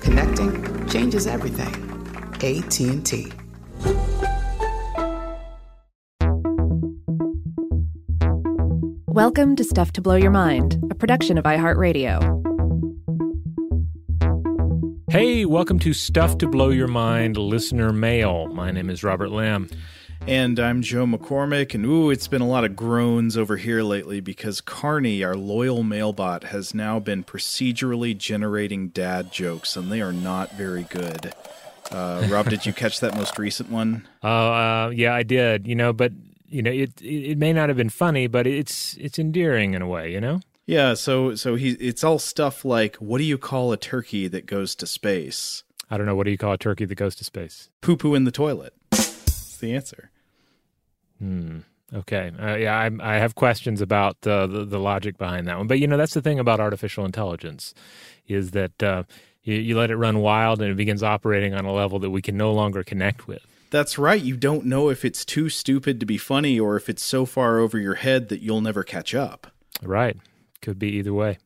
Connecting changes everything. AT&T. Welcome to Stuff to Blow Your Mind, a production of iHeartRadio. Hey, welcome to Stuff to Blow Your Mind listener mail. My name is Robert Lamb. And I'm Joe McCormick, and ooh, it's been a lot of groans over here lately because Carney, our loyal mailbot, has now been procedurally generating dad jokes, and they are not very good. Uh, Rob, did you catch that most recent one? Oh, uh, yeah, I did. You know, but you know, it it may not have been funny, but it's it's endearing in a way. You know. Yeah. So so he it's all stuff like, what do you call a turkey that goes to space? I don't know. What do you call a turkey that goes to space? Poo poo in the toilet the answer. Hmm. Okay. Uh, yeah, I, I, have questions about uh, the, the logic behind that one. But, you know, that's the thing about artificial intelligence is that uh, you, you let it run wild and it begins operating on a level that we can no longer connect with. That's right. You don't know if it's too stupid to be funny or if it's so far over your head that you'll never catch up. Right. Could be either way.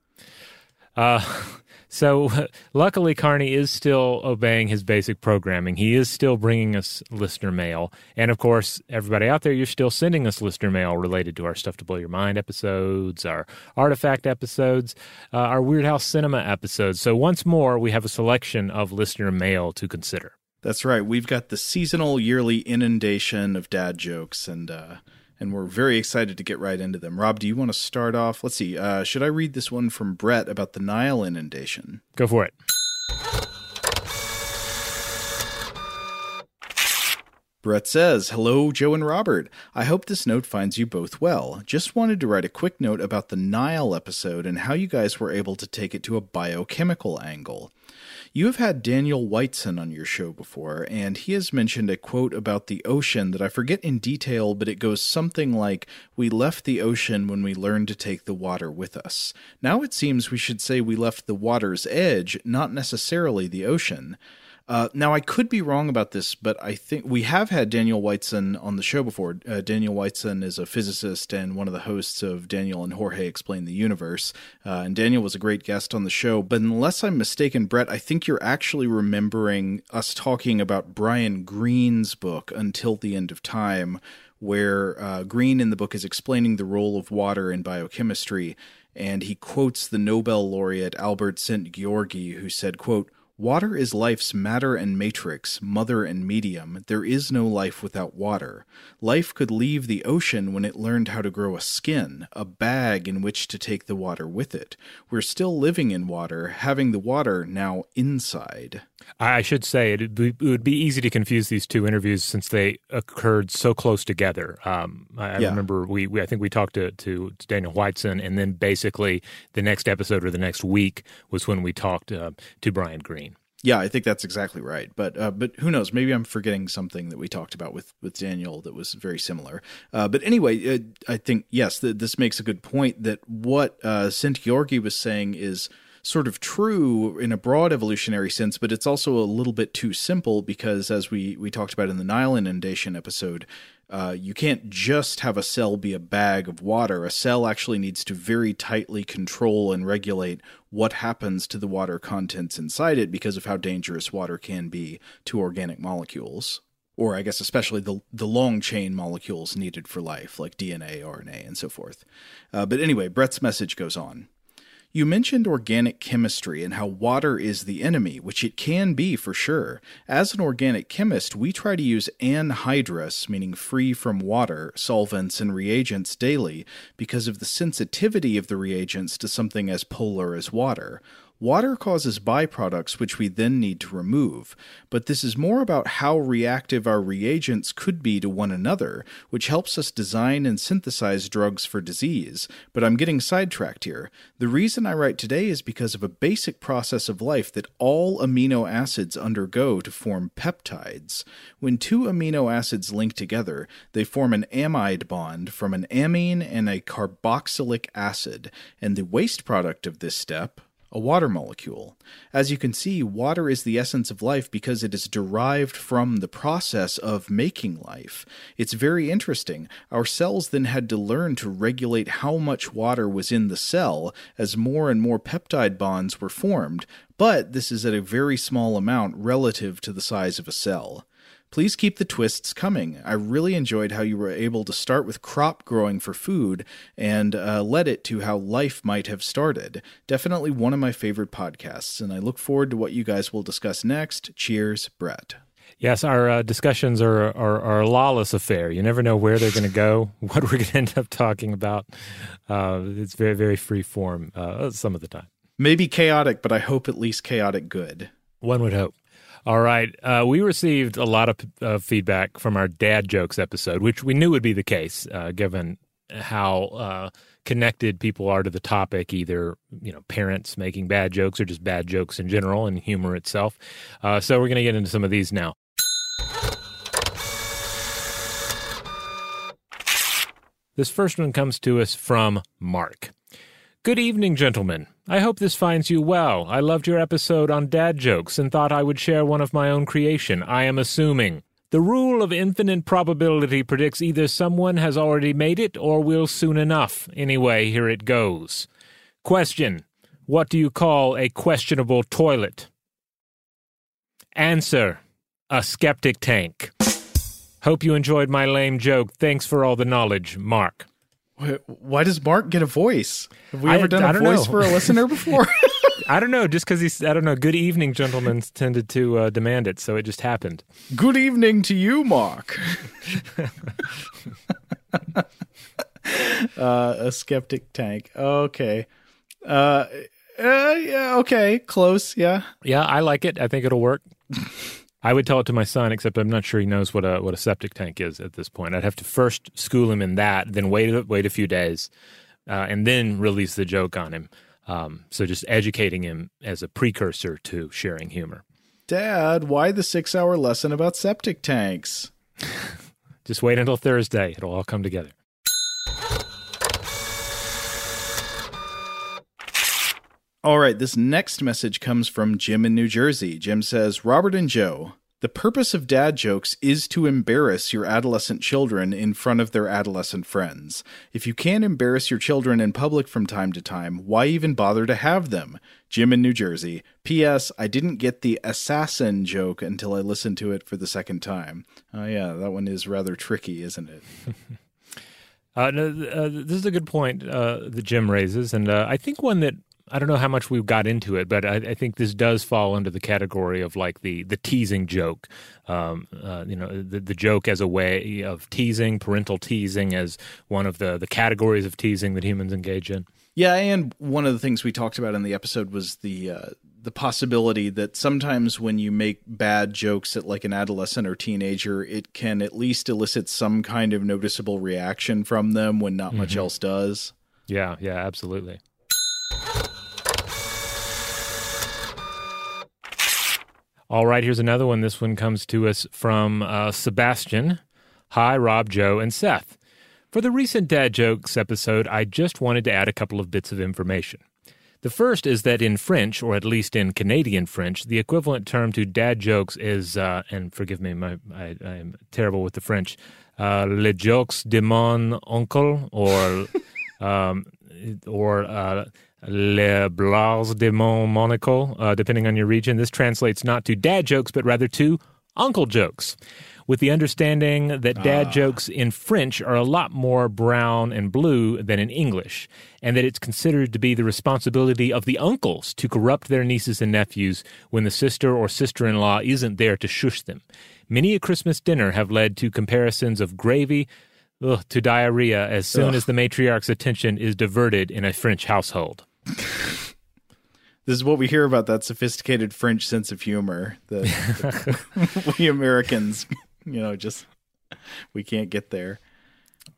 Uh, So, luckily, Carney is still obeying his basic programming. He is still bringing us listener mail. And of course, everybody out there, you're still sending us listener mail related to our Stuff to Blow Your Mind episodes, our Artifact episodes, uh, our Weird House Cinema episodes. So, once more, we have a selection of listener mail to consider. That's right. We've got the seasonal yearly inundation of dad jokes. And, uh, and we're very excited to get right into them. Rob, do you want to start off? Let's see. Uh, should I read this one from Brett about the Nile inundation? Go for it. Brett says, Hello, Joe and Robert. I hope this note finds you both well. Just wanted to write a quick note about the Nile episode and how you guys were able to take it to a biochemical angle. You have had Daniel Whiteson on your show before, and he has mentioned a quote about the ocean that I forget in detail, but it goes something like, We left the ocean when we learned to take the water with us. Now it seems we should say we left the water's edge, not necessarily the ocean. Uh, now, I could be wrong about this, but I think we have had Daniel Whiteson on the show before. Uh, Daniel Whiteson is a physicist and one of the hosts of Daniel and Jorge Explain the Universe. Uh, and Daniel was a great guest on the show. But unless I'm mistaken, Brett, I think you're actually remembering us talking about Brian Greene's book, Until the End of Time, where uh, Greene in the book is explaining the role of water in biochemistry, and he quotes the Nobel laureate Albert Szent-Györgyi, who said, quote, Water is life's matter and matrix, mother and medium. There is no life without water. Life could leave the ocean when it learned how to grow a skin, a bag in which to take the water with it. We're still living in water, having the water now inside. I should say it would be easy to confuse these two interviews since they occurred so close together. Um, I, Yeah. remember we, we I think we talked to, to, to Daniel Whiteson, and then basically the next episode or the next week was when we talked uh, to Brian Greene. Yeah, I think that's exactly right. But uh, but who knows? Maybe I'm forgetting something that we talked about with with Daniel that was very similar. Uh, but anyway, uh, I think yes, th- this makes a good point that what uh, Szent-Györgyi was saying is sort of true in a broad evolutionary sense, but it's also a little bit too simple because, as we we talked about in the Nile inundation episode. Uh, you can't just have a cell be a bag of water. A cell actually needs to very tightly control and regulate what happens to the water contents inside it because of how dangerous water can be to organic molecules. Or I guess especially the the long chain molecules needed for life, like DNA, RNA, and so forth. Uh, but anyway, Brett's message goes on. You mentioned organic chemistry and how water is the enemy, which it can be for sure. As an organic chemist, we try to use anhydrous, meaning free from water, solvents and reagents daily because of the sensitivity of the reagents to something as polar as water. Water causes byproducts which we then need to remove, but this is more about how reactive our reagents could be to one another, which helps us design and synthesize drugs for disease. But I'm getting sidetracked here. The reason I write today is because of a basic process of life that all amino acids undergo to form peptides. When two amino acids link together, they form an amide bond from an amine and a carboxylic acid, and the waste product of this step, a water molecule. As you can see, water is the essence of life because it is derived from the process of making life. It's very interesting. Our cells then had to learn to regulate how much water was in the cell as more and more peptide bonds were formed, but this is at a very small amount relative to the size of a cell. Please keep the twists coming. I really enjoyed how you were able to start with crop growing for food and uh, led it to how life might have started. Definitely one of my favorite podcasts, and I look forward to what you guys will discuss next. Cheers, Brett. Yes, our uh, discussions are, are, are a lawless affair. You never know where they're going to go, what we're going to end up talking about. Uh, it's very, very free form uh, some of the time. Maybe chaotic, but I hope at least chaotic good. One would hope. All right. Uh, we received a lot of uh, feedback from our dad jokes episode, which we knew would be the case, uh, given how uh, connected people are to the topic, either you know parents making bad jokes or just bad jokes in general and humor itself. Uh, so we're going to get into some of these now. This first one comes to us from Mark. Good evening, gentlemen. I hope this finds you well. I loved your episode on dad jokes and thought I would share one of my own creation. I am assuming. The rule of infinite probability predicts either someone has already made it or will soon enough. Anyway, here it goes. Question What do you call a questionable toilet? Answer A skeptic tank. Hope you enjoyed my lame joke. Thanks for all the knowledge, Mark. Wh- Why does Mark get a voice? Have we I- ever done I a voice know. for a listener before? I don't know, just because he's, I don't know, good evening, gentlemen tended to uh, demand it, so it just happened. Good evening to you, Mark. uh, a skeptic tank. Okay. Uh, uh, yeah, okay. Close. Yeah. Yeah, I like it. I think it'll work. I would tell it to my son, except I'm not sure he knows what a what a septic tank is at this point. I'd have to first school him in that, then wait wait a few days, uh, and then release the joke on him. Um, so just educating him as a precursor to sharing humor. Dad, why the six hour lesson about septic tanks? Just wait until Thursday; it'll all come together. All right, this next message comes from Jim in New Jersey. Jim says, Robert and Joe, The purpose of dad jokes is to embarrass your adolescent children in front of their adolescent friends. If you can't embarrass your children in public from time to time, why even bother to have them? Jim in New Jersey. P.S. I didn't get the assassin joke until I listened to it for the second time. Oh, yeah, that one is rather tricky, isn't it? Uh, no, uh, this is a good point uh, that Jim raises, and uh, I think one that I don't know how much we've got into it, but I, I, think this does fall under the category of like the the teasing joke. Um, uh, you know, the, the joke as a way of teasing, parental teasing as one of the the categories of teasing that humans engage in. Yeah, and one of the things we talked about in the episode was the uh, the possibility that sometimes when you make bad jokes at like an adolescent or teenager, it can at least elicit some kind of noticeable reaction from them when not mm-hmm. much else does. Yeah, yeah, absolutely. All right, here's another one. This one comes to us from uh, Sebastian. Hi, Rob, Joe, and Seth. For the recent Dad Jokes episode, I just wanted to add a couple of bits of information. The first is that in French, or at least in Canadian French, the equivalent term to dad jokes is, uh, and forgive me, my, I, am terrible with the French, uh, les jokes de mon oncle, or, um, or uh, les blagues de mon monaco, uh, depending on your region. This translates not to dad jokes, but rather to uncle jokes with the understanding that dad ah. jokes in French are a lot more brown and blue than in English, and that it's considered to be the responsibility of the uncles to corrupt their nieces and nephews when the sister or sister in law isn't there to shush them. Many a Christmas dinner have led to comparisons of gravy ugh, to diarrhea as soon ugh. as the matriarch's attention is diverted in a French household. This is what we hear about that sophisticated French sense of humor that we Americans you know, just we can't get there.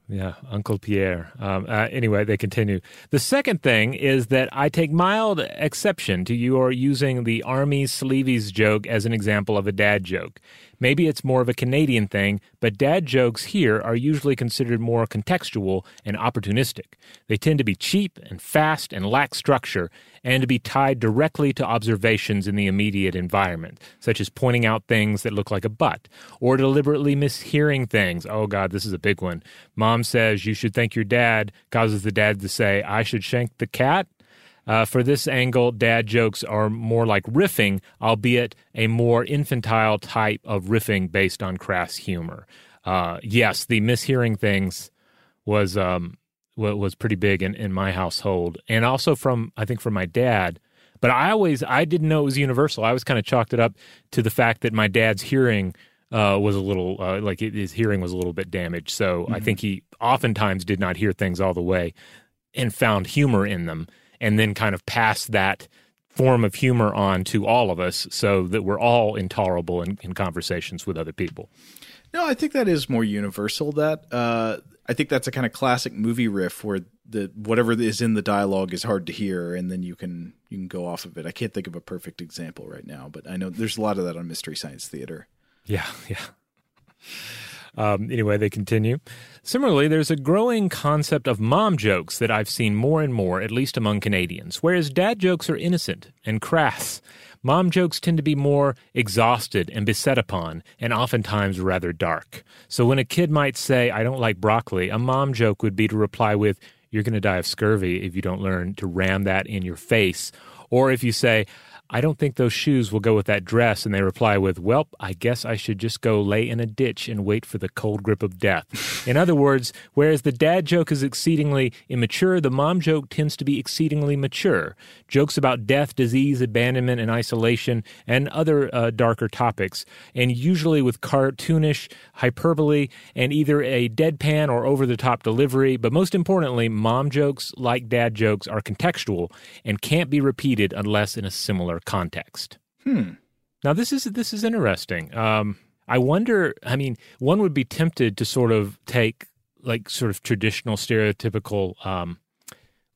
Yeah, Uncle Pierre. Um, uh, anyway, they continue. The second thing is that I take mild exception to your using the Army sleeveys joke as an example of a dad joke. Maybe it's more of a Canadian thing, but dad jokes here are usually considered more contextual and opportunistic. They tend to be cheap and fast and lack structure, and to be tied directly to observations in the immediate environment, such as pointing out things that look like a butt, or deliberately mishearing things. Oh, God, this is a big one. Mom says you should thank your dad, causes the dad to say, I should shank the cat. Uh, for this angle, dad jokes are more like riffing, albeit a more infantile type of riffing based on crass humor. Uh, yes, the mishearing things was um, was pretty big in, in my household, and also from I think from my dad. But I always I didn't know it was universal. I was kind of chalked it up to the fact that my dad's hearing uh, was a little uh, like his hearing was a little bit damaged. So mm-hmm. I think he oftentimes did not hear things all the way and found humor in them and then kind of pass that form of humor on to all of us so that we're all intolerable in, in conversations with other people. No, I think that is more universal. That uh, I think that's a kind of classic movie riff where the whatever is in the dialogue is hard to hear, and then you can you can go off of it. I can't think of a perfect example right now, but I know there's a lot of that on Mystery Science Theater. Yeah, yeah. Um, anyway, they continue. Similarly, there's a growing concept of mom jokes that I've seen more and more, at least among Canadians, whereas dad jokes are innocent and crass. Mom jokes tend to be more exhausted and beset upon, and oftentimes rather dark. So when a kid might say, I don't like broccoli, a mom joke would be to reply with, You're going to die of scurvy if you don't learn to ram that in your face. Or if you say, I don't think those shoes will go with that dress. And they reply with, Well, I guess I should just go lay in a ditch and wait for the cold grip of death. in other words, whereas the dad joke is exceedingly immature, the mom joke tends to be exceedingly mature. Jokes about death, disease, abandonment, and isolation, and other uh, darker topics, and usually with cartoonish hyperbole and either a deadpan or over the top delivery. But most importantly, mom jokes, like dad jokes, are contextual and can't be repeated unless in a similar context. Hmm. Now this is this is interesting. Um, I wonder. I mean, one would be tempted to sort of take like sort of traditional stereotypical um,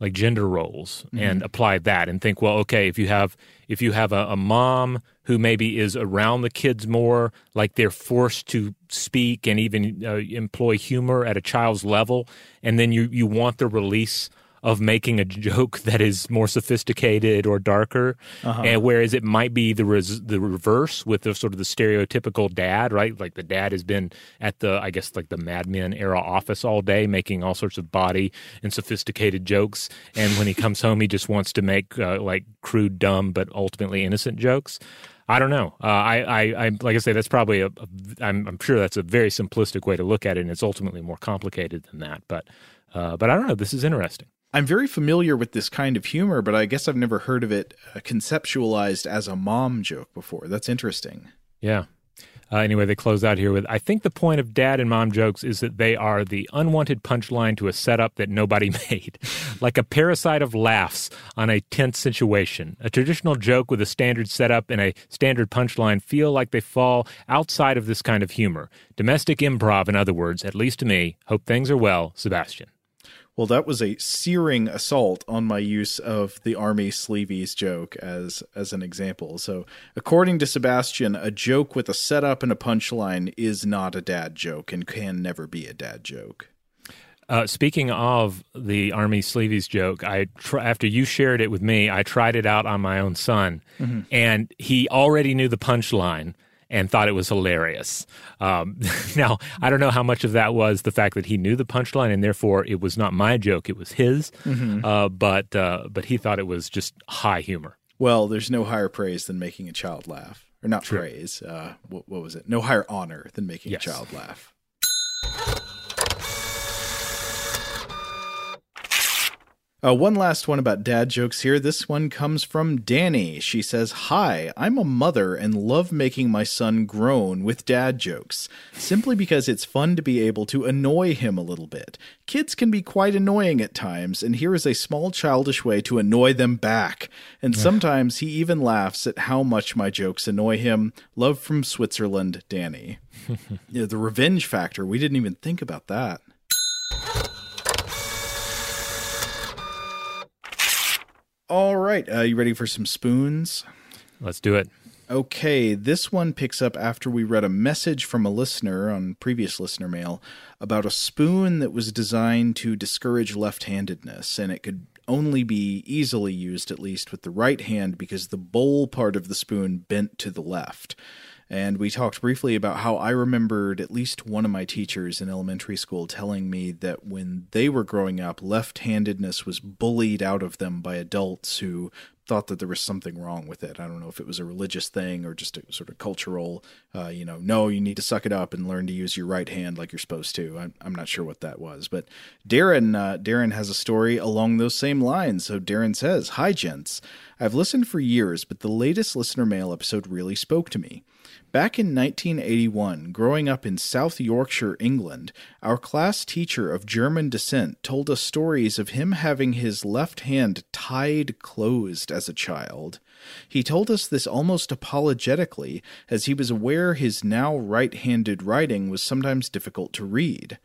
like gender roles mm-hmm. and apply that and think, well, okay, if you have if you have a, a, mom who maybe is around the kids more, like they're forced to speak and even uh, employ humor at a child's level, and then you you want the release of making a joke that is more sophisticated or darker, Uh-huh. and whereas it might be the res- the reverse with the sort of the stereotypical dad, right? Like the dad has been at the I guess like the Mad Men era office all day, making all sorts of body and sophisticated jokes, and when he comes home, he just wants to make uh, like crude, dumb, but ultimately innocent jokes. I don't know. Uh, I, I, I, like I say, that's probably a. a I'm, I'm sure that's a very simplistic way to look at it, and it's ultimately more complicated than that. But, uh, but I don't know. This is interesting. I'm very familiar with this kind of humor, but I guess I've never heard of it uh, conceptualized as a mom joke before. That's interesting. Yeah. Uh, anyway, they close out here with I think the point of dad and mom jokes is that they are the unwanted punchline to a setup that nobody made, like a parasite of laughs on a tense situation. A traditional joke with a standard setup and a standard punchline feel like they fall outside of this kind of humor. Domestic improv, in other words, at least to me. Hope things are well, Sebastian. Well, that was a searing assault on my use of the Army Sleevies joke as as an example. So, according to Sebastian, a joke with a setup and a punchline is not a dad joke and can never be a dad joke. Uh, speaking of the Army Sleevies joke, I tr- after you shared it with me, I tried it out on my own son, and he already knew the punchline and thought it was hilarious. Um, now, I don't know how much of that was the fact that he knew the punchline and therefore it was not my joke; it was his. Uh, but uh, but he thought it was just high humor. Well, there's no higher praise than making a child laugh, or not praise. Uh, what, what was it? No higher honor than making Yes. a child laugh. Uh, one last one about dad jokes here. This one comes from Danny. She says, Hi, I'm a mother and love making my son groan with dad jokes, simply because it's fun to be able to annoy him a little bit. Kids can be quite annoying at times, and here is a small childish way to annoy them back. And sometimes he even laughs at how much my jokes annoy him. Love from Switzerland, Danny. yeah, the revenge factor. We didn't even think about that. All right. Uh, you ready for some spoons? Let's do it. Okay, this one picks up after we read a message from a listener on previous listener mail about a spoon that was designed to discourage left handedness, and it could only be easily used, at least with the right hand, because the bowl part of the spoon bent to the left. And we talked briefly about how I remembered at least one of my teachers in elementary school telling me that when they were growing up, left handedness was bullied out of them by adults who thought that there was something wrong with it. I don't know if it was a religious thing or just a sort of cultural, uh, you know, no, you need to suck it up and learn to use your right hand like you're supposed to. I'm, I'm not sure what that was, but Darren, uh, Darren has a story along those same lines. So Darren says, "Hi, gents. I've listened for years, but the latest listener mail episode really spoke to me." Back in 1981, growing up in South Yorkshire, England, our class teacher of German descent told us stories of him having his left hand tied closed as a child. He told us this almost apologetically, as he was aware his now right handed writing was sometimes difficult to read.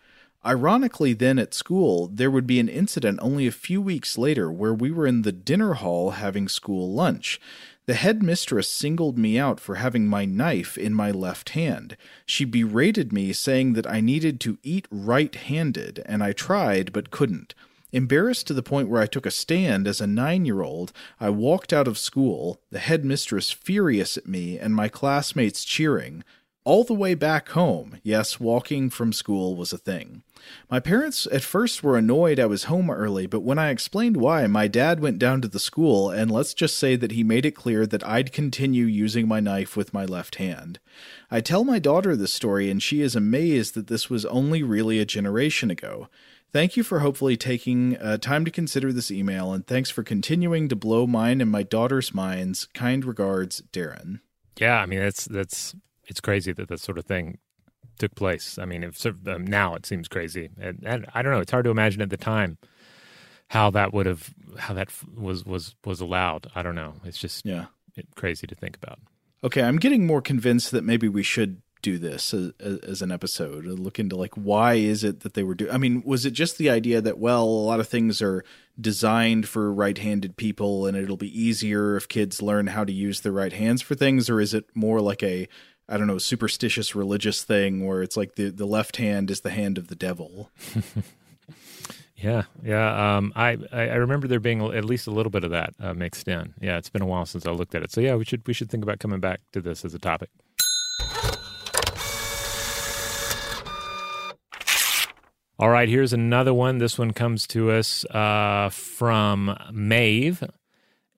Ironically, then at school, there would be an incident only a few weeks later where we were in the dinner hall having school lunch. The headmistress singled me out for having my knife in my left hand. She berated me, saying that I needed to eat right handed, and I tried but couldn't. Embarrassed to the point where I took a stand as a nine year old, I walked out of school, the headmistress furious at me, and my classmates cheering. All the way back home, yes, walking from school was a thing. My parents at first were annoyed I was home early, but when I explained why, my dad went down to the school, and let's just say that he made it clear that I'd continue using my knife with my left hand. I tell my daughter this story, and she is amazed that this was only really a generation ago. Thank you for hopefully taking uh, time to consider this email, and thanks for continuing to blow mine and my daughter's minds. Kind regards, Darren. Yeah, I mean that's that's it's crazy that that sort of thing took place. I mean, if, um, now it seems crazy, and, and I don't know. It's hard to imagine at the time how that would have how that f- was was was allowed. I don't know. It's just Yeah. it, crazy to think about. Okay, I'm getting more convinced that maybe we should do this as, as an episode. Look into like why is it that they were doing? I mean, was it just the idea that well, a lot of things are designed for right-handed people, and it'll be easier if kids learn how to use their right hands for things, or is it more like a I don't know, superstitious religious thing where it's like the, the left hand is the hand of the devil. Yeah, yeah. Um, I I remember there being at least a little bit of that uh, mixed in. Yeah, it's been a while since I looked at it. So yeah, we should we should think about coming back to this as a topic. All right, here's another one. This one comes to us uh, from Maeve,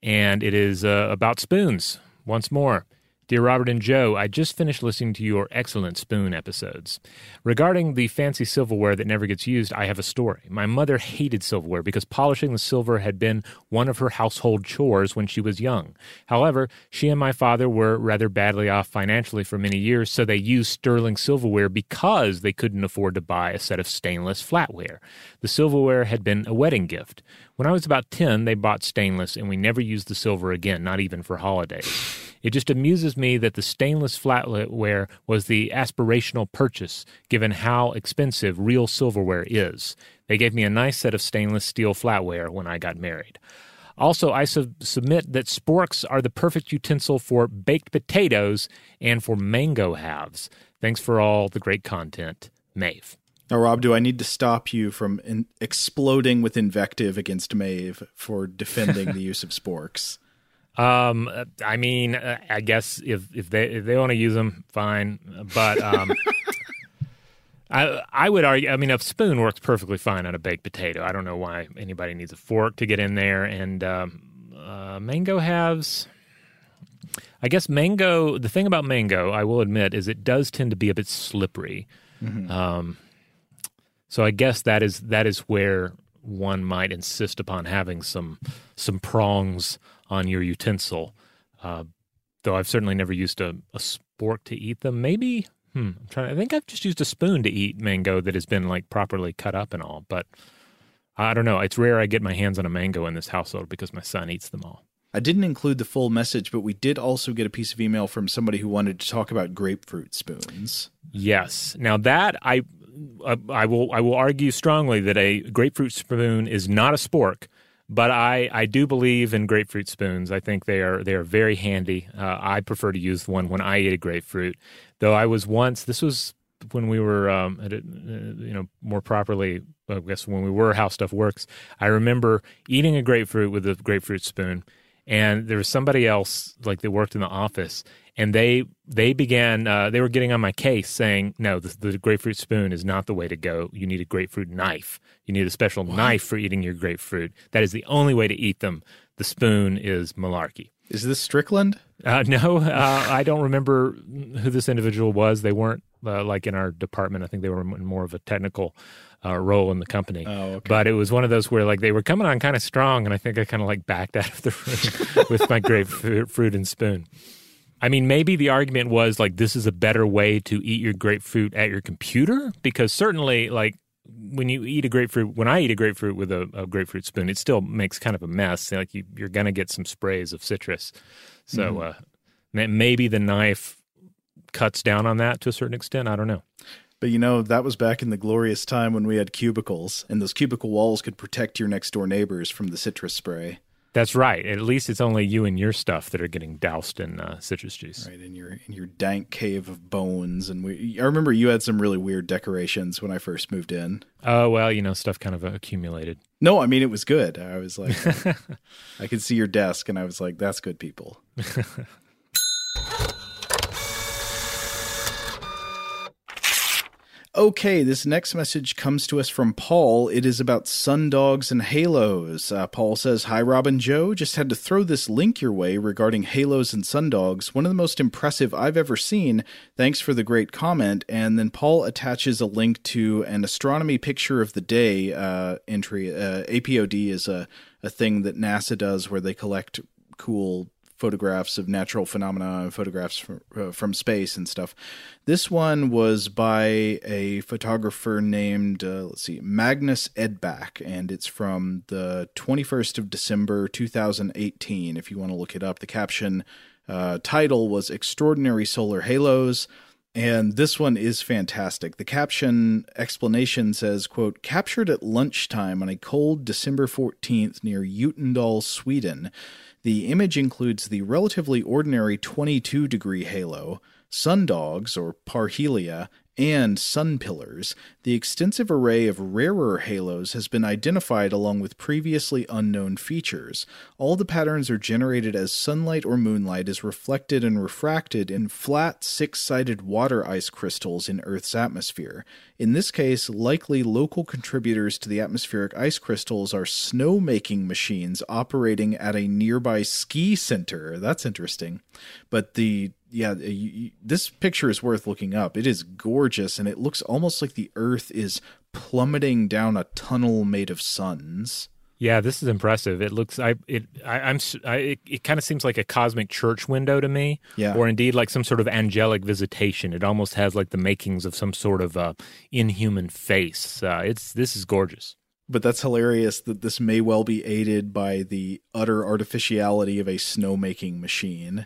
and it is uh, about spoons once more. Dear Robert and Joe, I just finished listening to your excellent spoon episodes. Regarding the fancy silverware that never gets used, I have a story. My mother hated silverware because polishing the silver had been one of her household chores when she was young. However, she and my father were rather badly off financially for many years, so they used sterling silverware because they couldn't afford to buy a set of stainless flatware. The silverware had been a wedding gift. When I was about 10, they bought stainless, and we never used the silver again, not even for holidays. It just amuses me that the stainless flatware was the aspirational purchase, given how expensive real silverware is. They gave me a nice set of stainless steel flatware when I got married. Also, I sub- submit that sporks are the perfect utensil for baked potatoes and for mango halves. Thanks for all the great content, Maeve. Now, Rob, do I need to stop you from in- exploding with invective against Maeve for defending the use of sporks? Um, I mean, uh, I guess if if they if they want to use them, fine. But um, I I would argue. I mean, a spoon works perfectly fine on a baked potato. I don't know why anybody needs a fork to get in there. And um, uh, mango halves. I guess mango. The thing about mango, I will admit, is it does tend to be a bit slippery. Mm-hmm. Um, so I guess that is that is where one might insist upon having some some prongs on your utensil. Uh, though I've certainly never used a, a spork to eat them. Maybe hmm, I'm trying. I think I've just used a spoon to eat mango that has been like properly cut up and all. But I don't know. It's rare I get my hands on a mango in this household because my son eats them all. I didn't include the full message, but we did also get a piece of email from somebody who wanted to talk about grapefruit spoons. Yes. Now that I uh, I will I will argue strongly that a grapefruit spoon is not a spork but I, I do believe in grapefruit spoons. I think they are they are very handy. Uh, I prefer to use one when I eat a grapefruit. Though I was once this was when we were um, at a, uh, you know more properly. I guess when we were how stuff works. I remember eating a grapefruit with a grapefruit spoon, and there was somebody else like that worked in the office, and they they began uh, they were getting on my case saying no the, the, grapefruit spoon is not the way to go. You need a grapefruit knife. You need a special what? knife for eating your grapefruit. That is the only way to eat them. The spoon is malarkey. Is this strickland? Uh, no uh, i don't remember who this individual was. They weren't uh, like in our department i think they were more of a technical uh, role in the company. Oh, okay. But it was one of those where like they were coming on kind of strong, and I think I kind of like backed out of the room with my grapefruit and spoon. I mean, maybe the argument was like this is a better way to eat your grapefruit at your computer because certainly, like when you eat a grapefruit, when I eat a grapefruit with a, a grapefruit spoon, it still makes kind of a mess. Like you, are going to get some sprays of citrus. So mm-hmm. uh, maybe the knife cuts down on that to a certain extent. I don't know. But you know, that was back in the glorious time when we had cubicles, and those cubicle walls could protect your next door neighbors from the citrus spray. That's right. At least it's only you and your stuff that are getting doused in uh, citrus juice. Right in your in your dank cave of bones. And we, I remember you had some really weird decorations when I first moved in. Oh well, you know, stuff kind of accumulated. No, I mean it was good. I was like, I could see your desk, and I was like, that's good people. Okay, this next message comes to us from Paul. It is about sundogs and halos. Uh, Paul says, Hi, Rob and Joe. Just had to throw this link your way regarding halos and sundogs. One of the most impressive I've ever seen. Thanks for the great comment. And then Paul attaches a link to an astronomy picture of the day uh, entry. Uh, APOD is a, a thing that NASA does where they collect cool photographs of natural phenomena and photographs from, uh, from space and stuff. This one was by a photographer named, uh, let's see, Magnus Edback, and it's from the 21st of December 2018. If you want to look it up, the caption uh, title was Extraordinary Solar Halos. And this one is fantastic. The caption explanation says, quote, captured at lunchtime on a cold December 14th near Jättendal, Sweden. The image includes the relatively ordinary 22 degree halo, sundogs, or parhelia, and sun pillars, the extensive array of rarer halos has been identified along with previously unknown features. All the patterns are generated as sunlight or moonlight is reflected and refracted in flat, six sided water ice crystals in Earth's atmosphere. In this case, likely local contributors to the atmospheric ice crystals are snow making machines operating at a nearby ski center. That's interesting. But the yeah, you, this picture is worth looking up. It is gorgeous, and it looks almost like the Earth is plummeting down a tunnel made of suns. Yeah, this is impressive. It looks, I, it, I, I'm, I, it, it kind of seems like a cosmic church window to me, Yeah. or indeed like some sort of angelic visitation. It almost has like the makings of some sort of uh, inhuman face. Uh, it's this is gorgeous. But that's hilarious that this may well be aided by the utter artificiality of a snowmaking machine.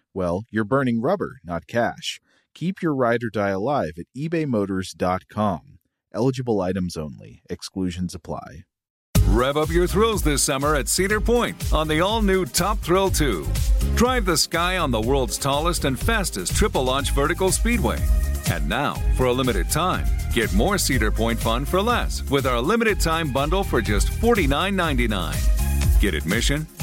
well, you're burning rubber, not cash. Keep your ride or die alive at ebaymotors.com. Eligible items only, exclusions apply. Rev up your thrills this summer at Cedar Point on the all new Top Thrill 2. Drive the sky on the world's tallest and fastest triple launch vertical speedway. And now, for a limited time, get more Cedar Point fun for less with our limited time bundle for just $49.99. Get admission,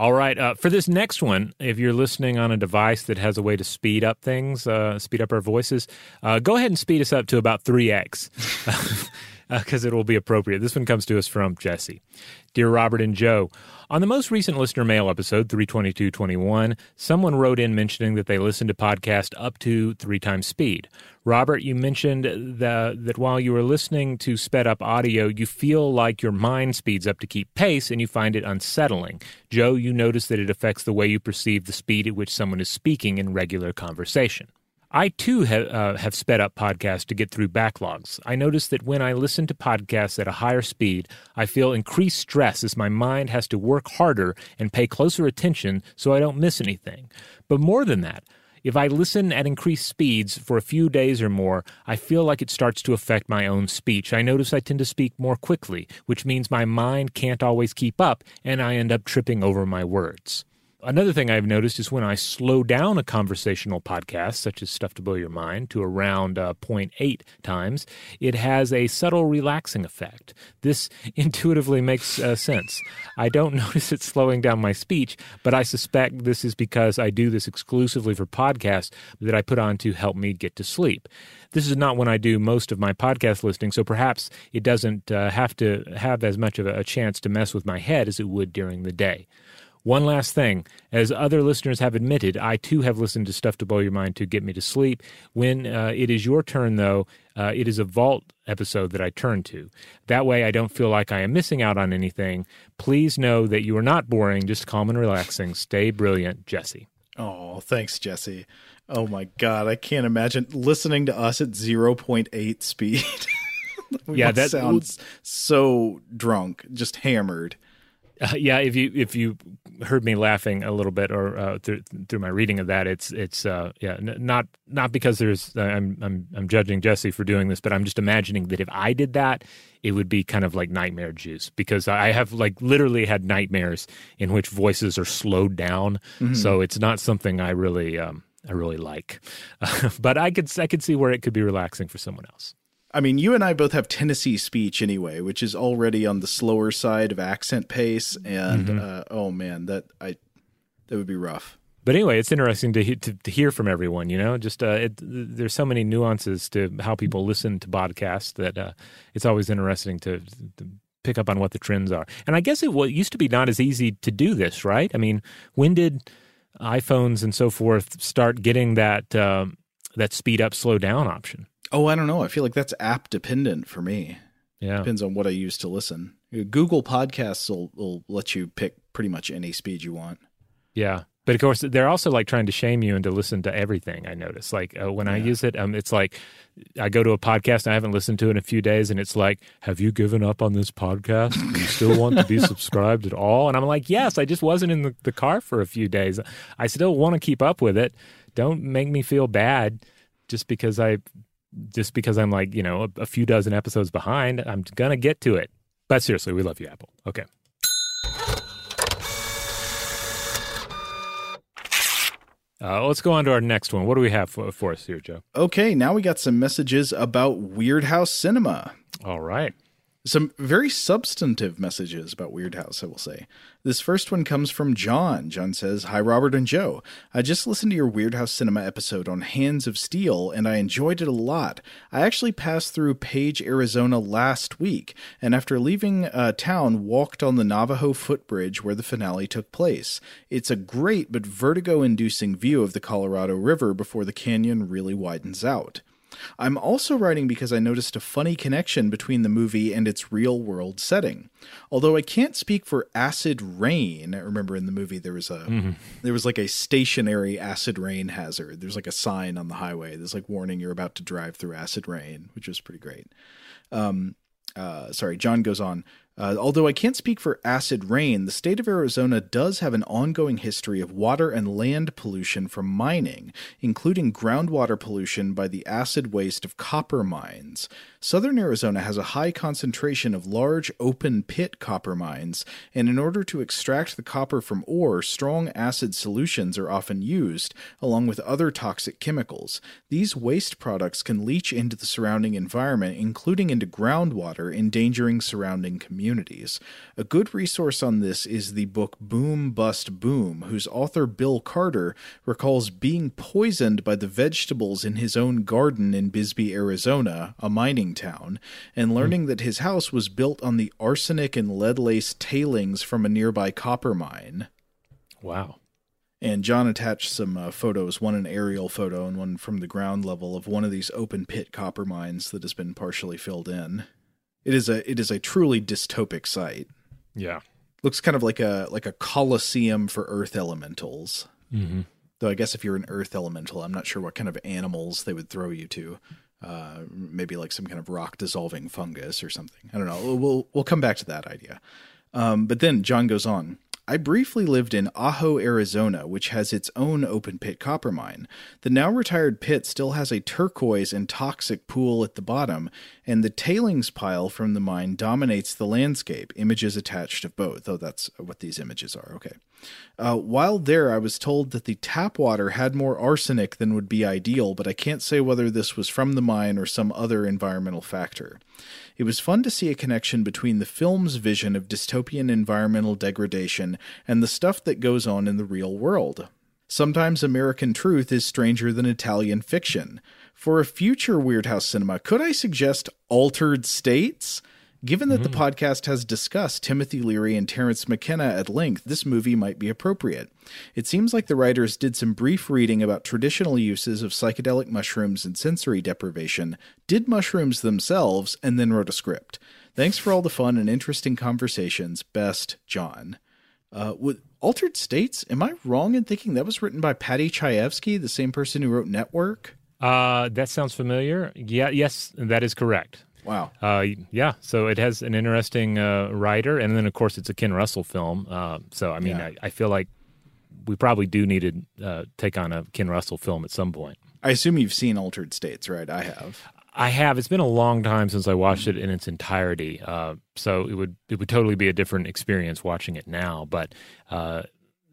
All right. Uh, for this next one, if you're listening on a device that has a way to speed up things, uh, speed up our voices, uh, go ahead and speed us up to about 3x. because uh, it will be appropriate. This one comes to us from Jesse. Dear Robert and Joe, on the most recent listener mail episode, 32221, someone wrote in mentioning that they listened to podcast up to three times speed. Robert, you mentioned the, that while you were listening to sped up audio, you feel like your mind speeds up to keep pace and you find it unsettling. Joe, you notice that it affects the way you perceive the speed at which someone is speaking in regular conversation. I too have, uh, have sped up podcasts to get through backlogs. I notice that when I listen to podcasts at a higher speed, I feel increased stress as my mind has to work harder and pay closer attention so I don't miss anything. But more than that, if I listen at increased speeds for a few days or more, I feel like it starts to affect my own speech. I notice I tend to speak more quickly, which means my mind can't always keep up and I end up tripping over my words. Another thing I've noticed is when I slow down a conversational podcast, such as Stuff to Blow Your Mind, to around uh, 0.8 times, it has a subtle relaxing effect. This intuitively makes uh, sense. I don't notice it slowing down my speech, but I suspect this is because I do this exclusively for podcasts that I put on to help me get to sleep. This is not when I do most of my podcast listening, so perhaps it doesn't uh, have to have as much of a chance to mess with my head as it would during the day. One last thing. As other listeners have admitted, I too have listened to Stuff to Blow Your Mind to get me to sleep. When uh, it is your turn, though, uh, it is a vault episode that I turn to. That way, I don't feel like I am missing out on anything. Please know that you are not boring, just calm and relaxing. Stay brilliant, Jesse. Oh, thanks, Jesse. Oh my God, I can't imagine listening to us at 0.8 speed. yeah, that sounds so drunk, just hammered. Uh, yeah, if you if you heard me laughing a little bit or uh, through, through my reading of that, it's it's uh, yeah n- not not because there's uh, I'm I'm I'm judging Jesse for doing this, but I'm just imagining that if I did that, it would be kind of like nightmare juice because I have like literally had nightmares in which voices are slowed down, mm-hmm. so it's not something I really um, I really like, but I could I could see where it could be relaxing for someone else. I mean, you and I both have Tennessee speech anyway, which is already on the slower side of accent pace, and mm-hmm. uh, oh man, that I that would be rough. But anyway, it's interesting to, to, to hear from everyone. You know, just uh, it, there's so many nuances to how people listen to podcasts that uh, it's always interesting to, to, pick up on what the trends are. And I guess it, well, it used to be not as easy to do this, right? I mean, when did iPhones and so forth start getting that um, that speed up, slow down option? Oh, I don't know. I feel like that's app dependent for me. Yeah. Depends on what I use to listen. Google Podcasts will, will let you pick pretty much any speed you want. Yeah. But of course, they're also like trying to shame you into listen to everything. I notice, like uh, when yeah. I use it, um, it's like I go to a podcast I haven't listened to in a few days, and it's like, "Have you given up on this podcast? Do you still want to be subscribed at all?" And I'm like, "Yes, I just wasn't in the, the car for a few days. I still want to keep up with it. Don't make me feel bad just because I just because I'm like, you know, a, a few dozen episodes behind, I'm going to get to it. But seriously, we love you, Apple. Okay. Uh, let's go on to our next one. What do we have for, for us here, Joe? Okay, now we got some messages about Weird House Cinema. All right. Some very substantive messages about Weirdhouse, I will say. This first one comes from John. John says, Hi, Robert and Joe. I just listened to your Weirdhouse Cinema episode on Hands of Steel, and I enjoyed it a lot. I actually passed through Page, Arizona last week, and after leaving uh, town, walked on the Navajo footbridge where the finale took place. It's a great but vertigo inducing view of the Colorado River before the canyon really widens out. I'm also writing because I noticed a funny connection between the movie and its real world setting. Although I can't speak for acid rain. I remember in the movie there was a mm-hmm. there was like a stationary acid rain hazard. There's like a sign on the highway. There's like warning you're about to drive through acid rain, which was pretty great. Um, uh, sorry, John goes on. Uh, although I can't speak for acid rain, the state of Arizona does have an ongoing history of water and land pollution from mining, including groundwater pollution by the acid waste of copper mines. Southern Arizona has a high concentration of large open pit copper mines, and in order to extract the copper from ore, strong acid solutions are often used, along with other toxic chemicals. These waste products can leach into the surrounding environment, including into groundwater, endangering surrounding communities. A good resource on this is the book Boom Bust Boom, whose author Bill Carter recalls being poisoned by the vegetables in his own garden in Bisbee, Arizona, a mining mining town and learning that his house was built on the arsenic and lead laced tailings from a nearby copper mine. Wow. And John attached some uh, photos, one an aerial photo and one from the ground level of one of these open pit copper mines that has been partially filled in. It is a it is a truly dystopic site. Yeah. Looks kind of like a like a coliseum for earth elementals. Mm-hmm. Though I guess if you're an earth elemental, I'm not sure what kind of animals they would throw you to. Uh, maybe like some kind of rock dissolving fungus or something. I don't know. We'll we'll come back to that idea. Um, but then John goes on. I briefly lived in Ajo, Arizona, which has its own open pit copper mine. The now retired pit still has a turquoise and toxic pool at the bottom, and the tailings pile from the mine dominates the landscape. Images attached of both, though that's what these images are. Okay. Uh, while there, I was told that the tap water had more arsenic than would be ideal, but I can't say whether this was from the mine or some other environmental factor. It was fun to see a connection between the film's vision of dystopian environmental degradation and the stuff that goes on in the real world. Sometimes American truth is stranger than Italian fiction. For a future Weirdhouse cinema, could I suggest Altered States? Given that the podcast has discussed Timothy Leary and Terence McKenna at length, this movie might be appropriate. It seems like the writers did some brief reading about traditional uses of psychedelic mushrooms and sensory deprivation, did mushrooms themselves, and then wrote a script. Thanks for all the fun and interesting conversations. Best, John. Uh, with Altered States, am I wrong in thinking that was written by Paddy Chayefsky, the same person who wrote Network? Uh, that sounds familiar. Yeah, yes, that is correct. Wow. Uh, yeah, so it has an interesting uh, writer, and then of course it's a Ken Russell film. Uh, so I mean, Yeah. I, I feel like we probably do need to uh, take on a Ken Russell film at some point. I assume you've seen Altered States, right? I have. I have. It's been a long time since I watched it in its entirety, uh, so it would it would totally be a different experience watching it now. But uh,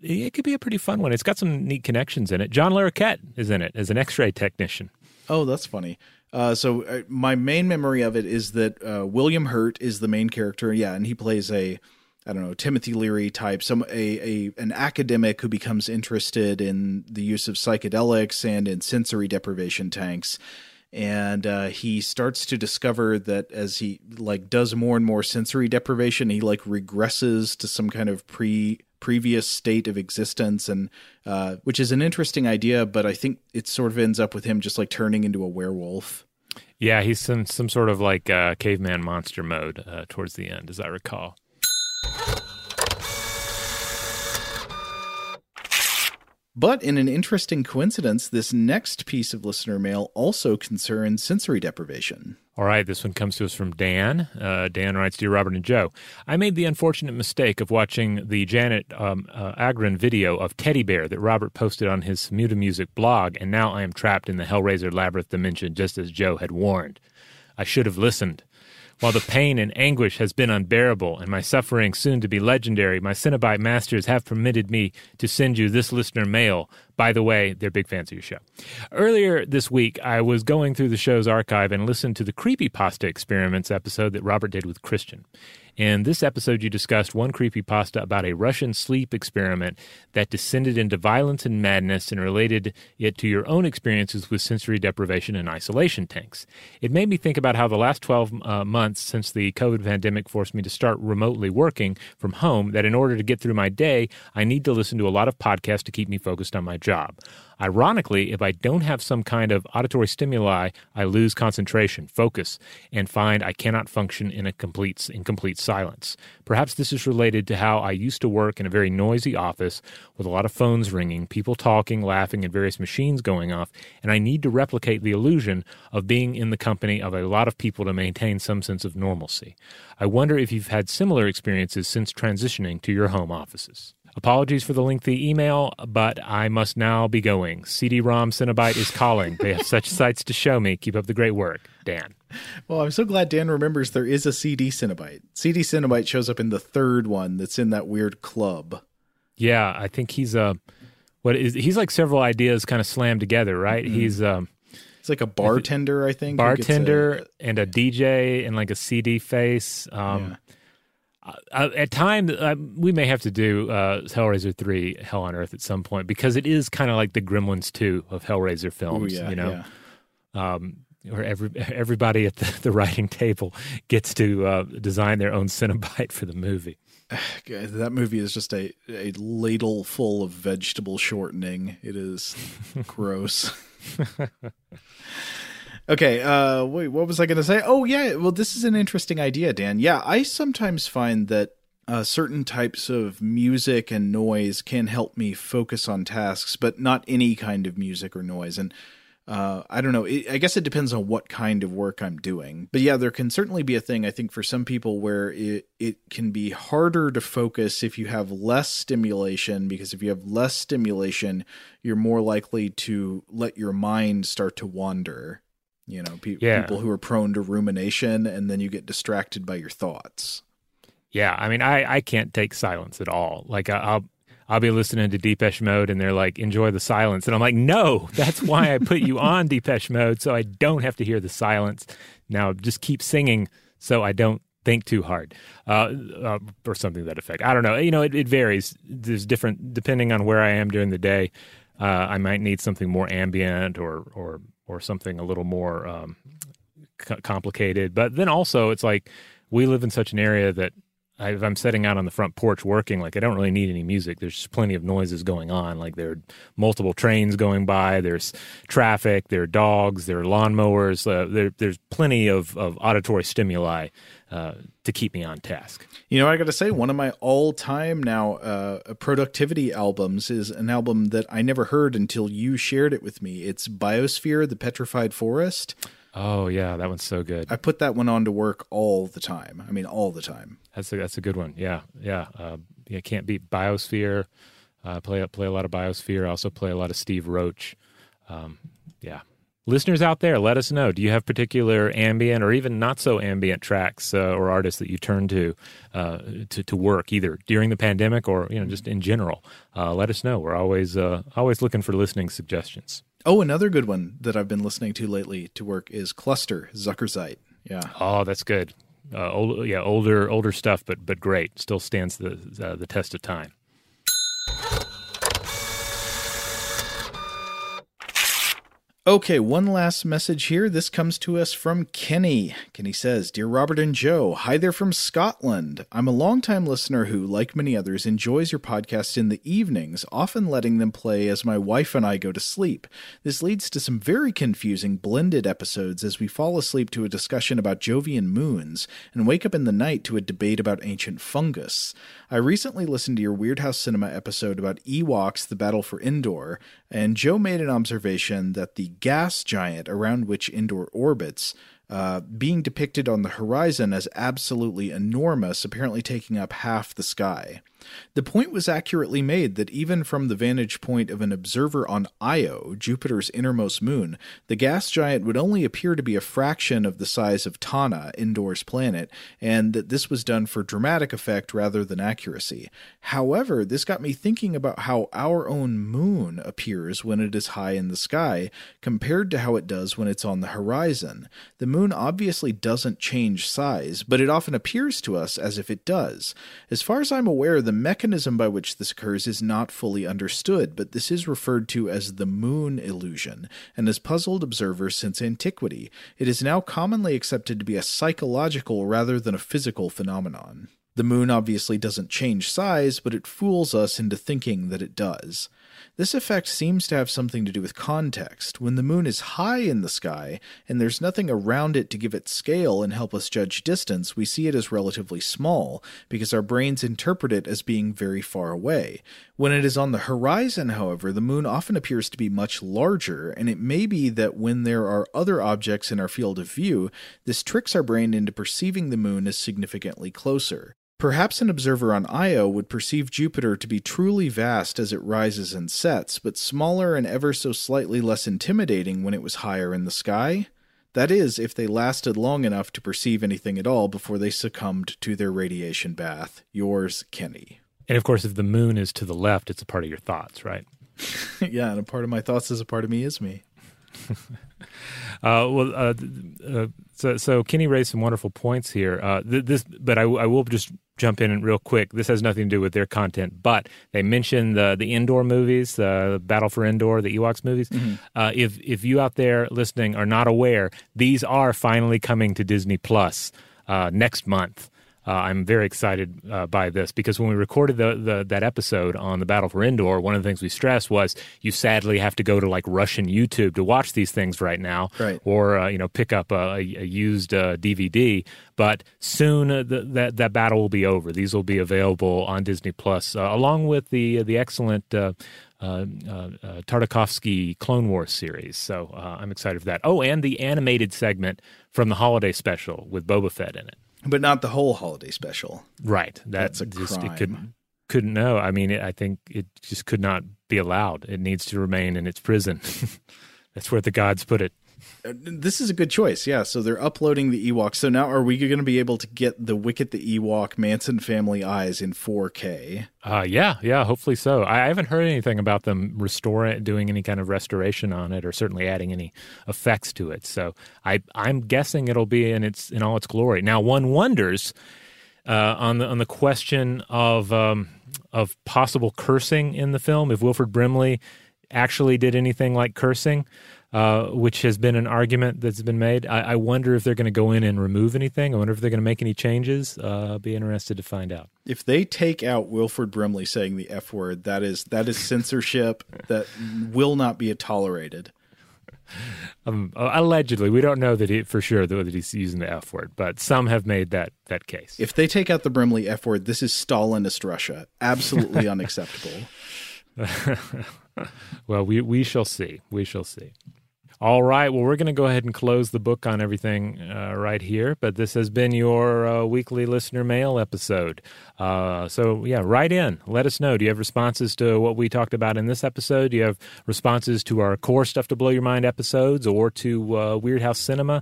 it could be a pretty fun one. It's got some neat connections in it. John Larroquette is in it as an X-ray technician. Oh, that's funny. Uh, so uh, my main memory of it is that uh, William Hurt is the main character. Yeah, and he plays a I don't know Timothy Leary type, some a, a an academic who becomes interested in the use of psychedelics and in sensory deprivation tanks. And uh, he starts to discover that as he like does more and more sensory deprivation, he like regresses to some kind of pre previous state of existence, and uh, which is an interesting idea. But I think it sort of ends up with him just like turning into a werewolf. Yeah, he's some some sort of like uh, caveman monster mode uh, towards the end, as I recall. But in an interesting coincidence, this next piece of listener mail also concerns sensory deprivation. All right, this one comes to us from Dan. Uh, Dan writes, Dear Robert and Joe, I made the unfortunate mistake of watching the Janet um, uh, Agron video of Teddy Bear that Robert posted on his Muta Music blog, and now I am trapped in the Hellraiser Labyrinth dimension just as Joe had warned. I should have listened. While the pain and anguish has been unbearable, and my suffering soon to be legendary, my Cenobite masters have permitted me to send you this listener mail. By the way, they're big fans of your show. Earlier this week, I was going through the show's archive and listened to the Creepypasta Experiments episode that Robert did with Christian. In this episode, you discussed one creepypasta about a Russian sleep experiment that descended into violence and madness and related it to your own experiences with sensory deprivation and isolation tanks. It made me think about how the last 12 uh, months since the COVID pandemic forced me to start remotely working from home, that in order to get through my day, I need to listen to a lot of podcasts to keep me focused on my job. Ironically, if I don't have some kind of auditory stimuli, I lose concentration, focus, and find I cannot function in a complete in complete silence. Perhaps this is related to how I used to work in a very noisy office with a lot of phones ringing, people talking, laughing, and various machines going off, and I need to replicate the illusion of being in the company of a lot of people to maintain some sense of normalcy. I wonder if you've had similar experiences since transitioning to your home offices. Apologies for the lengthy email, but I must now be going. CD-ROM Cenobite is calling. They have such sights to show me. Keep up the great work, Dan. Well, I'm so glad Dan remembers there is a CD Cenobite. CD Cenobite shows up in the third one that's in that weird club. Yeah, I think he's uh, what is he's like several ideas kind of slammed together, right? He's um, He's like a bartender, I think. gets a- bartender and a DJ and like a CD face. Um, uh, at times, uh, we may have to do uh, Hellraiser three, Hell on Earth, at some point because it is kind of like the Gremlins two of Hellraiser Ooh, films. yeah, you know, yeah. um, or every everybody at the, the writing table gets to uh, design their own Cenobite for the movie. That movie is just a, a ladle full of vegetable shortening. It is gross. okay, uh, wait, what was I going to say? Oh, yeah, well, this is an interesting idea, Dan. Yeah, I sometimes find that uh, certain types of music and noise can help me focus on tasks, but not any kind of music or noise. And uh, I don't know. It, I guess it depends on what kind of work I'm doing. But yeah, there can certainly be a thing, I think, for some people where it, it can be harder to focus if you have less stimulation, because if you have less stimulation, you're more likely to let your mind start to wander. You know, pe- Yeah. people who are prone to rumination, and then you get distracted by your thoughts. Yeah, I mean, I, I can't take silence at all. Like I, I'll I'll be listening to Depeche Mode, and they're like, "Enjoy the silence," and I'm like, "No, that's why I put you on Depeche Mode, so I don't have to hear the silence. Now, just keep singing, so I don't think too hard, uh, uh, or something to that effect. I don't know. You know, it, it varies. There's different depending on where I am during the day. Uh, I might need something more ambient, or or or something a little more um, complicated. But then also, it's like we live in such an area that I, if I'm sitting out on the front porch working, like I don't really need any music. There's just plenty of noises going on. Like there are multiple trains going by. There's traffic. There are dogs. There are lawnmowers. Uh, there, there's plenty of, of auditory stimuli uh, to keep me on task. You know, I got to say, one of my all-time now uh, productivity albums is an album that I never heard until you shared it with me. It's Biosphere: The Petrified Forest. Oh yeah, that one's so good. I put that one on to work all the time. I mean, all the time. That's a, that's a good one. Yeah, yeah. Uh, yeah, can't beat Biosphere. Uh, play play a lot of Biosphere. I also play a lot of Steve Roach. Um, yeah. Listeners out there, let us know. Do you have particular ambient or even not so ambient tracks uh, or artists that you turn to, uh, to to work either during the pandemic or you know just in general? Uh, let us know. We're always uh, always looking for listening suggestions. Oh, another good one that I've been listening to lately to work is Cluster Zuckerzeit. Yeah. Oh, that's good. Uh, old, yeah, older older stuff, but but great. Still stands the uh, the test of time. Okay, one last message here. This comes to us from Kenny. Kenny says, Dear Robert and Joe, hi there from Scotland. I'm a longtime listener who, like many others, enjoys your podcast in the evenings, often letting them play as my wife and I go to sleep. This leads to some very confusing blended episodes as we fall asleep to a discussion about Jovian moons and wake up in the night to a debate about ancient fungus. I recently listened to your Weird House Cinema episode about Ewoks, the Battle for Endor, and Joe made an observation that the gas giant around which Endor orbits, uh, being depicted on the horizon as absolutely enormous, apparently taking up half the sky. The point was accurately made that even from the vantage point of an observer on Io, Jupiter's innermost moon, the gas giant would only appear to be a fraction of the size of Tana, Endor's planet, and that this was done for dramatic effect rather than accuracy. However, this got me thinking about how our own moon appears when it is high in the sky compared to how it does when it's on the horizon. The moon obviously doesn't change size, but it often appears to us as if it does. As far as I'm aware, the mechanism by which this occurs is not fully understood, but this is referred to as the moon illusion and has puzzled observers since antiquity. It is now commonly accepted to be a psychological rather than a physical phenomenon. The moon obviously doesn't change size, but it fools us into thinking that it does. This effect seems to have something to do with context. When the moon is high in the sky, and there's nothing around it to give it scale and help us judge distance, we see it as relatively small, because our brains interpret it as being very far away. When it is on the horizon, however, the moon often appears to be much larger, and it may be that when there are other objects in our field of view, this tricks our brain into perceiving the moon as significantly closer. Perhaps an observer on Io would perceive Jupiter to be truly vast as it rises and sets, but smaller and ever so slightly less intimidating when it was higher in the sky. That is, if they lasted long enough to perceive anything at all before they succumbed to their radiation bath. Yours, Kenny. And of course, if the moon is to the left, it's a part of your thoughts, right? yeah, and a part of my thoughts is a part of me is me. Uh, well, uh, uh, so so Kenny raised some wonderful points here. Uh, th- this, but I, I will just jump in real quick. This has nothing to do with their content, but they mentioned the the Endor movies, the Battle for Endor, the Ewoks movies. Mm-hmm. Uh, if if you out there listening are not aware, these are finally coming to Disney Plus uh, next month. Uh, I'm very excited uh, by this because when we recorded the, the that episode on the Battle for Endor, one of the things we stressed was you sadly have to go to like Russian YouTube to watch these things right now, Right. or uh, you know pick up a, a, used uh, DVD. But soon uh, the, that that battle will be over. These will be available on Disney Plus, uh, along with the the excellent. Uh, uh, uh, uh, Tartakovsky Clone Wars series. So uh, I'm excited for that. Oh, and the animated segment from the holiday special with Boba Fett in it. But not the whole holiday special. Right. That That's a just, crime. It could, couldn't know. I mean, I think it just could not be allowed. It needs to remain in its prison. That's where the gods put it. Uh, This is a good choice. Yeah. So they're uploading the Ewok. So now are we going to be able to get the Wicket the Ewok Manson family eyes in 4K? Uh, yeah, yeah, hopefully so. I haven't heard anything about them restoring, doing any kind of restoration on it, or certainly adding any effects to it. So I, I'm guessing it'll be in its in all its glory. Now, one wonders uh, on the on the question of um, of possible cursing in the film if Wilford Brimley actually did anything like cursing, uh, which has been an argument that's been made. I, I wonder if they're going to go in and remove anything. I wonder if they're going to make any changes. Uh, I'll be interested to find out. If they take out Wilford Brimley saying the F word, that is that is censorship that will not be tolerated. Um, allegedly, we don't know that he, for sure that he's using the F word, but some have made that that case. If they take out the Brimley F word, this is Stalinist Russia. Absolutely unacceptable. well, we we shall see. We shall see. All right. Well, we're going to go ahead and close the book on everything uh, right here. But this has been your uh, weekly listener mail episode. Uh, so, yeah, write in. Let us know. Do you have responses to what we talked about in this episode? Do you have responses to our core Stuff to Blow Your Mind episodes or to uh, Weird House Cinema?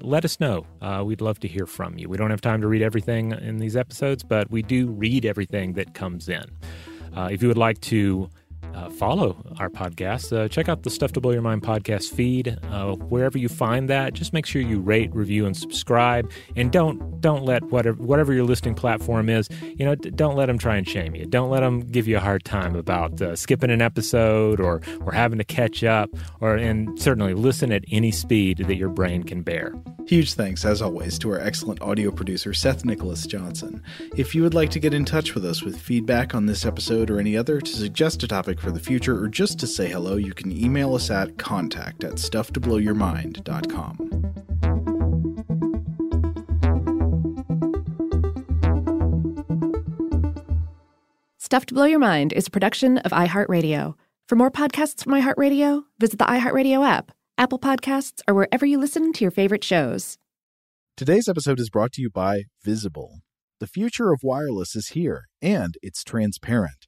Let us know. Uh, we'd love to hear from you. We don't have time to read everything in these episodes, but we do read everything that comes in. Uh, if you would like to uh, follow our podcast, uh, check out the Stuff to Blow Your Mind podcast feed. Uh, wherever you find that, just make sure you rate, review, and subscribe. And don't don't let whatever whatever your listening platform is, you know, don't let them try and shame you. Don't let them give you a hard time about uh, skipping an episode or or having to catch up. Or and certainly listen at any speed that your brain can bear. Huge thanks, as always, to our excellent audio producer, Seth Nicholas Johnson. If you would like to get in touch with us with feedback on this episode or any other, to suggest a topic for the future, or just to say hello, you can email us at contact at stufftoblowyourmind.com. Stuff to Blow Your Mind is a production of iHeartRadio. For more podcasts from iHeartRadio, visit the iHeartRadio app, Apple Podcasts, or wherever you listen to your favorite shows. Today's episode is brought to you by Visible. The future of wireless is here, and it's transparent.